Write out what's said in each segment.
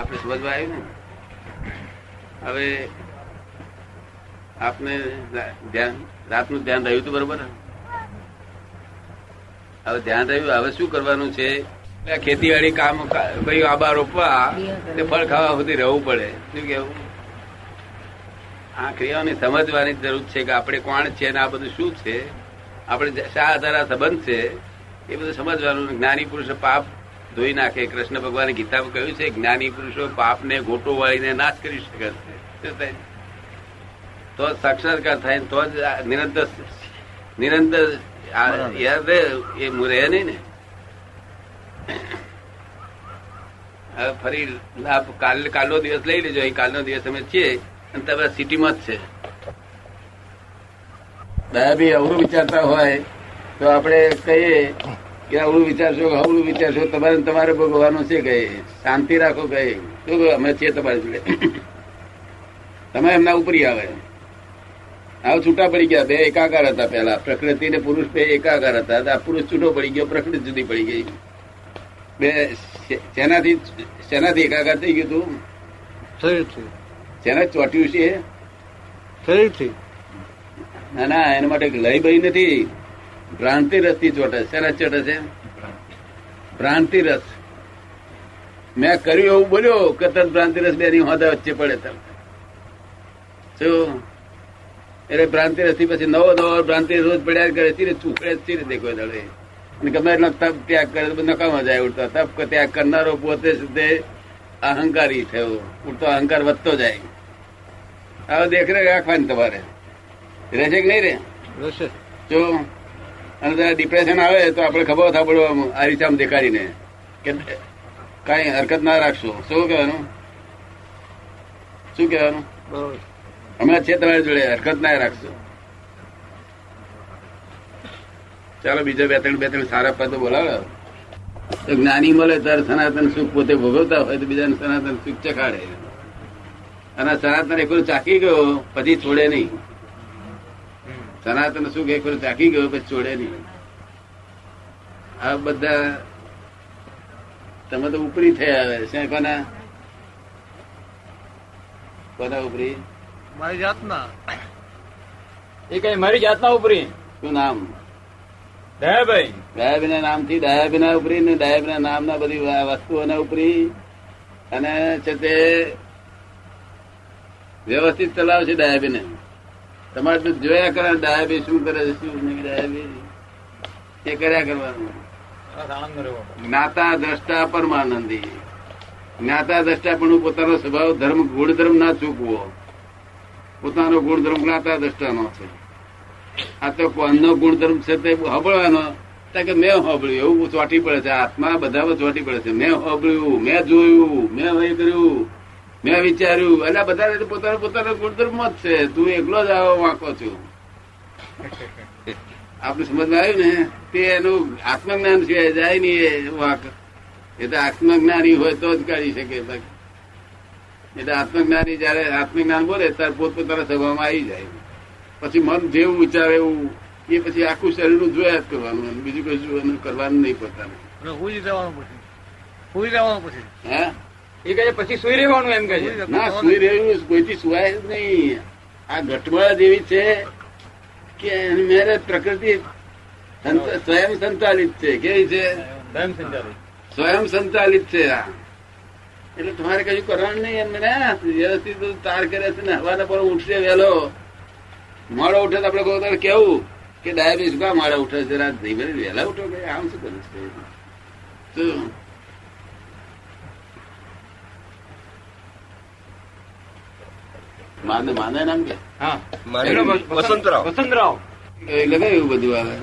આપણે સમજવા આવ્યું ને? હવે આપને ધ્યાન, રાતનું ધ્યાન રહ્યું હતું બરોબર? હવે ધ્યાન રહ્યું, હવે શું કરવાનું છે? ખેતીવાડી કામ ભાઈ આબા રોપવા તે ફળ ખાવા સુધી રહેવું પડે. શું કેવું? આ ક્રિયાઓની સમજવાની જરૂર છે કે આપણે કોણ છે અને આ બધું શું છે? આપણે શા આધારા સંબંધ છે? એ બધું સમજવાનું જ્ઞાની પુરુષો પાપ ધોઈ નાખે કૃષ્ણ ભગવાન ગીતામાં કહ્યું છે જ્ઞાની પુરુષો પાપને ગોટો વાળીને નાશ કરી શકે છે. તો સાક્ષાત્કાર થાય તો જ નિરંતર નિરંતર એ મુરે નહીં ને. હવે ફરી લાભ કાલ કાલનો દિવસ લઈ લેજો અહીં કાલનો દિવસ અમે છીએ અને તમે સિટીમાં જ છે. દયાભી અવરું વિચારતા હોય તો આપણે કહીએ કે અવળું વિચારશો અવળું વિચારશો તમારે તમારે ભોગવવાનું છે કહીએ શાંતિ રાખો કહીએ શું કહો? અમે છીએ તમારી જોડે. તમે એમના ઉપરી આવે. આવ છૂટા પડી ગયા બે એકાકાર હતા પેલા પ્રકૃતિ ને પુરુષ બે એકાકાર હતા. આ પુરુષ છૂટો પડી ગયો પ્રકૃતિ જુદી પડી ગઈ. બે શેનાથી શેનાથી એકાકાર થઈ ગયું તું? શરીરથી શેના ચોટ્યું છે? શરીરથી ના ના એના માટે લઈ બઈ નથી. ભ્રાંતિ રસથી ચોટે શેના ચોટે છે? ભ્રાંતિ રસ. મેં કર્યું એવું બોલ્યો કે તરત ભ્રાંતિ રસ બે ની હોદા વચ્ચે પડે તરત શું? એટલે ભ્રાંતિ રસ પછી નવો નવો ભ્રાંતિ રોજ પડ્યા કરે ચીરે ચૂકડે ચીરે દેખો દળે. અને ગમે એટલો તપ ત્યાગ કરે તો નકામા જાય ઉડતો. તપ ત્યાગ કરનારો પોતે જ અહંકારી થયો. ઉડતો અહંકાર વધતો જાય. હવે દેખરેખ રાખવાની તમારે. રહેશે કે નહીં રે? રહેશે. જો અને જરા ડિપ્રેશન આવે તો આપણે ખબર થાપડો આ રીતે આમ દેખાડીને કે કઈ હરકત ના રાખશો. શું કહેવાનું? શું કહેવાનું? હમણાં છે તમારી જોડે હરકત ના રાખશો. ચાલો બીજા બે ત્રણ બે ત્રણ સારા પદ બોલાવે. તો જ્ઞાની મળે ત્યારે સનાતન સુખ પોતે ભોગવતા હોય તો બીજાને સનાતન સુખ ચખાડે. અને સનાતન એક ચાકી ગયો પછી છોડે નહીં. સનાતન સુખ એક વખત ચાકી ગયો પછી છોડે નહીં. આ બધા તમે તો ઉપરી થયા હવે. શું કોના? કોના ઉપરી? મારી જાતના. એ કઈ મારી જાતના ઉપરી? શું નામ? દયાભાઈ. થી નામથી ના ઉપરી ને દયાબીના નામના બધી વસ્તુઓ વસ્તુઓના ઉપરી. અને છે તે વ્યવસ્થિત ચલાવશે દયાબીને તમારે તો જોયા કરે ડાયાબી શું કરે શું નહીં ડાયાબી એ કર્યા કરવાનું. જ્ઞાતા દ્રષ્ટા પરમાનંદી. જ્ઞાતા દ્રષ્ટા પણ પોતાનો સ્વભાવ, ધર્મ, ગુણધર્મ ના ચૂકવો. પોતાનો ગુણધર્મ જ્ઞાતા દ્રષ્ટાનો છે. આ તો કોનનો ગુણધર્મ છે તે હબળવાનો કે મેં હોબળ્યું એવું ચોટી પડે છે. આત્મા બધામાં ચોટી પડે છે. મેં હોબળ્યું મેં જોયું, મેં કર્યું. મેં વિચાર્યું એટલે બધા પોતાનો પોતાનો ગુણધર્મ જ છે. તું એકલો જ આવવા માંગો છું. આપણે સમજમાં આવ્યું ને? તે એનું આત્મજ્ઞાન સિવાય જાય નહીં એ વાંક. એ તો આત્મજ્ઞાની હોય તો જ કાઢી શકે એટલે આત્મજ્ઞાની જયારે આત્મજ્ઞાન બોલે ત્યારે પોતપોતાના સભામાં આવી જાય. પછી મન જેવું વિચારે એવું એ પછી આખું શરીરનું જોયા જ કરવાનું બીજું કશું કરવાનું નહીં પોતાનું. હું જ રહેવાનું પછી. હું જ રહેવાનું પછી. હે? એ કહે પછી સુઈ રહેવાનું એમ કહે છે. ના સુઈ રહ્યું કોઈથી સુવાય જ નહીં. આ ઘટમાળા જેવી છે કે એની મેરે પ્રકૃતિ સ્વયં સંચાલિત છે. કેવી છે? સંચાલિત. સ્વયં સંચાલિત છે આ. એટલે તમારે કશું કરવાનું નહીં એમ ને. વ્યવસ્થિત તાર કરે છે ને. હવાના પર ઉઠશે વહેલો. મોડો ઉઠે તો આપણે કોઈ કેવું કે ડાયાબિટીસ કા મોડો ઉઠે છે. રાત ધીમે વહેલા ઉઠો કે આમ શું કરે છે? માને માને નામ કે? વસંતરાવ. વસંતરાવ. એટલે કયું એવું બધું આવે?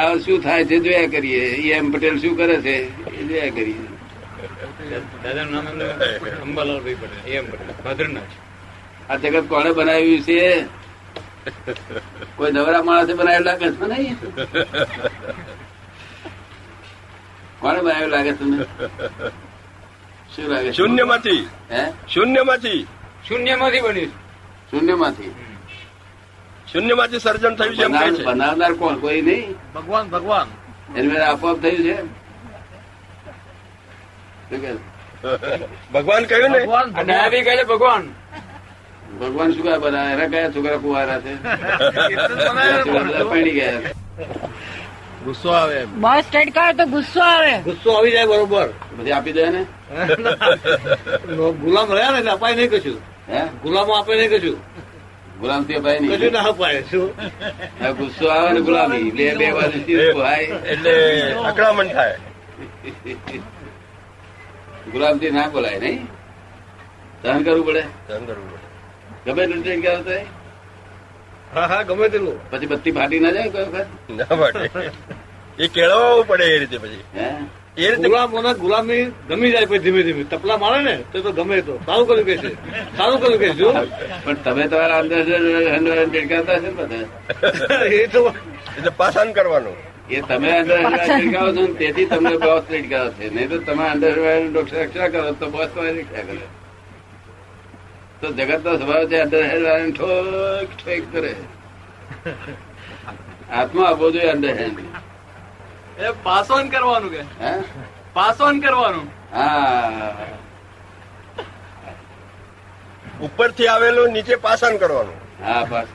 આ શું થાય છે? જોયા કરીએ. એમ પટેલ શું કરે છે? એ જોયા કરીએ. દાદાનું નામ એમને પટેલ. એમ પટેલ. ભાદરનાથ. આ જગત કોણે બનાવ્યું છે? કોઈ નવરા માણસે બનાવ્યું લાગે છે નહીં કોણે બનાવ્યું લાગે તમને? શું લાગે શૂન્ય શૂન્યમાંથી. હે? શૂન્યમાંથી. શૂન્યમાંથી બન્યું શૂન્યમાંથી. શૂન્યમાંથી સર્જન થયું છે બનાવનાર કોણ? કોઈ નહીં. ભગવાન ભગવાન. એની આપોઆપ થયું છે ભગવાન કહ્યું ને? આ કહે ભગવાન. ભગવાન શું કયા બનાવે એના કયા છોકરા કુવારા છે? પડી ગયા ગુસ્સો આવે બસ સ્ટ્રેટ કરે તો ગુસ્સો આવે. ગુસ્સો આવી જાય બરોબર. બધી આપી દે ને ગુલામ રહ્યા ને એટલે અપાય નહીં કશું. હે? ગુલામો આપે નહીં કશું. ગુલામથી અપાય કશું ના અપાય શું? ગુસ્સો આવે ને ગુલામી. બે બે બાજુ એટલે અકળામણ થાય. ગુલામથી ના બોલાય નહીં. સહન કરવું પડે? સહન કરવું પડે. ગમે એટલું ટ્રેન ક્યાં થાય હા હા ગમે તેટલું. પછી બત્તી ફાટી ના જાય કોઈ વખત? ના ફાટે. એ કેળવવું પડે એ રીતે પછી. હે? એ રીતે ગુલામોને ગુલામી ગમી જાય પછી ધીમે ધીમે. તપલા મારે ને તો તો ગમે તો. સારું કર્યું કે છે? સારું કર્યું કે શું પણ તમે તમારા અંદર ચડકાવતા છે ને બધા. એ તો એ પાસાન કરવાનું. એ તમે અંદર ચડકાવો છો ને તેથી તમને બોસ ચડકાવો છે. નહીં તો તમે અંદર રક્ષા કરો તો બોસ તમારી રક્ષા કરે. તો જગત નો સ્વભાવ છે અંદર હેન્ડ ઠોક ઠોક કરે. આત્મા આપવો જોઈએ અંદર હેન્ડ. એ પાસ ઓન કરવાનું કે? હે? પાસ ઓન કરવાનું. હા. ઉપરથી આવેલું નીચે પાસાન કરવાનું. હા પાસ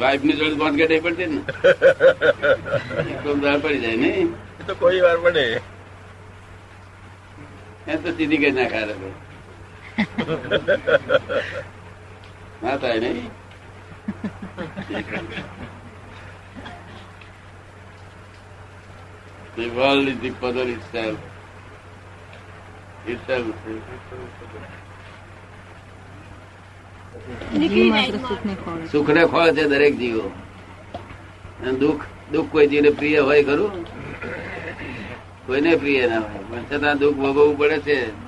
વાઇફની જોડે બાંધ કરી પડતી ને? એકદમ પડી જાય નહીં એ તો કોઈ વાર પડે. એ તો સીધી કઈ નાખા હા. ના થાય નહીં The world is the puzzle itself. Itself. સુખ ને ખોળે. છે દરેક જીવો. અને દુઃખ દુઃખ કોઈ જીવને પ્રિય હોય ખરું? કોઈને પ્રિય ના હોય. પણ છતાં દુઃખ ભોગવવું પડે છે.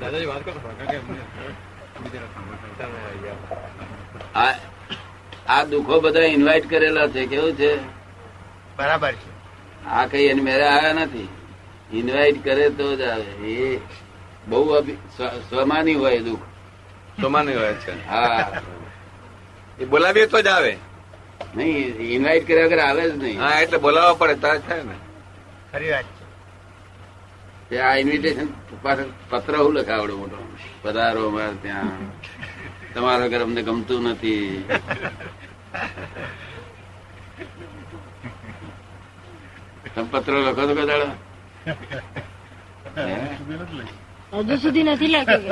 દાદાજી વાત કરો. આ આ દુઃખો બધા ઇન્વાઇટ કરેલા છે. કેવું છે? બરાબર છે. આ કઈ એની મેરે આવ્યા નથી. ઇન્વાઇટ કરે તો જ આવે. એ બહુ સ્વમાની હોય દુઃખ. સ્વમાની હોય છે. હા. એ બોલાવીએ તો જ આવે. નહીં ઇન્વાઇટ કર્યા વગર આવે જ નહીં. હા એટલે બોલાવવા પડે તાર થાય ને. ખરી વાત છે. તે આ ઇન્વિટેશન પાછળ પત્ર હું લખાવડો મોટો. પધારો અમારે ત્યાં. તમારા ઘર અમને ગમતું નથી. તમે પત્ર લખો તો કદાડો હજુ સુધી નથી લખ્યું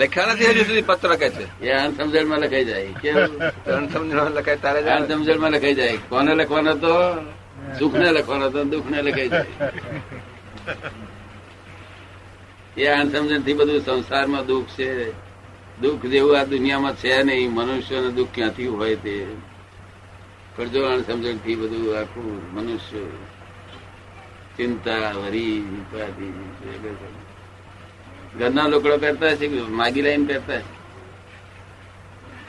લખ્યા નથી હજુ સુધી પત્ર કે છે. એ અણસમજણમાં લખાઈ જાય. કેવું અણસમજણ સમજણ લખાય તારે. અણસમજણમાં લખાઈ જાય. કોને લખવાનો તો સુખ ને લખવાનો તો દુઃખ ને લખાઈ જાય. એ અણસમજણથી બધું સંસારમાં દુઃખ છે. દુઃખ જેવું આ દુનિયામાં છે નહીં. મનુષ્યને દુઃખ ક્યાંથી હોય તે? પણ જો અણસમજણથી બધું આખું મનુષ્ય. ચિંતા વરી ઉપાધિ ઘરના લોકો પહેરતા હશે કે માગી લાઈન પહેરતા હશે?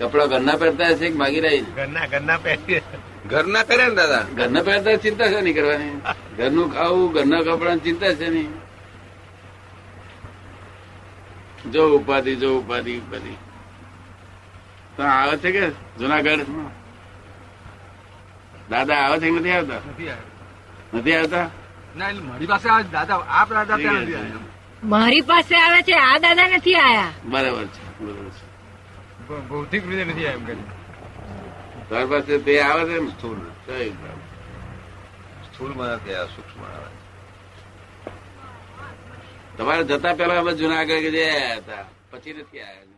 કપડા ઘરના પહેરતા હશે કે માગી લાઈન? ઘરના ઘરના પહેરી ઘરના કરે ને દાદા? ઘરના પહેરતા ચિંતા છે નહીં કરવાની? ઘરનું ખાવું ઘરના કપડા ચિંતા છે નહીં જો ઉપાધિ જો ઉપાધિ ઉપાધિ. તો આવે છે કે જુનાગઢ? દાદા આવે છે કે નથી આવતા? નથી આવતા? મારી પાસે આવે છે. દાદા આપ દાદા ત્યાં નથી આવ્યો. મારી પાસે આવે છે આ દાદા નથી આયા. બરાબર છે બરાબર છે. ભૌતિક રીતે નથી આવ્યા એમ કે પાસે તે આવે છે સ્થૂલ સ્થૂળમાં નથી આવ્યો સૂક્ષ્મ આવે તમારે જતા પેલા અમે જુનાગઢ ગયા હતા પછી નથી આવ્યા.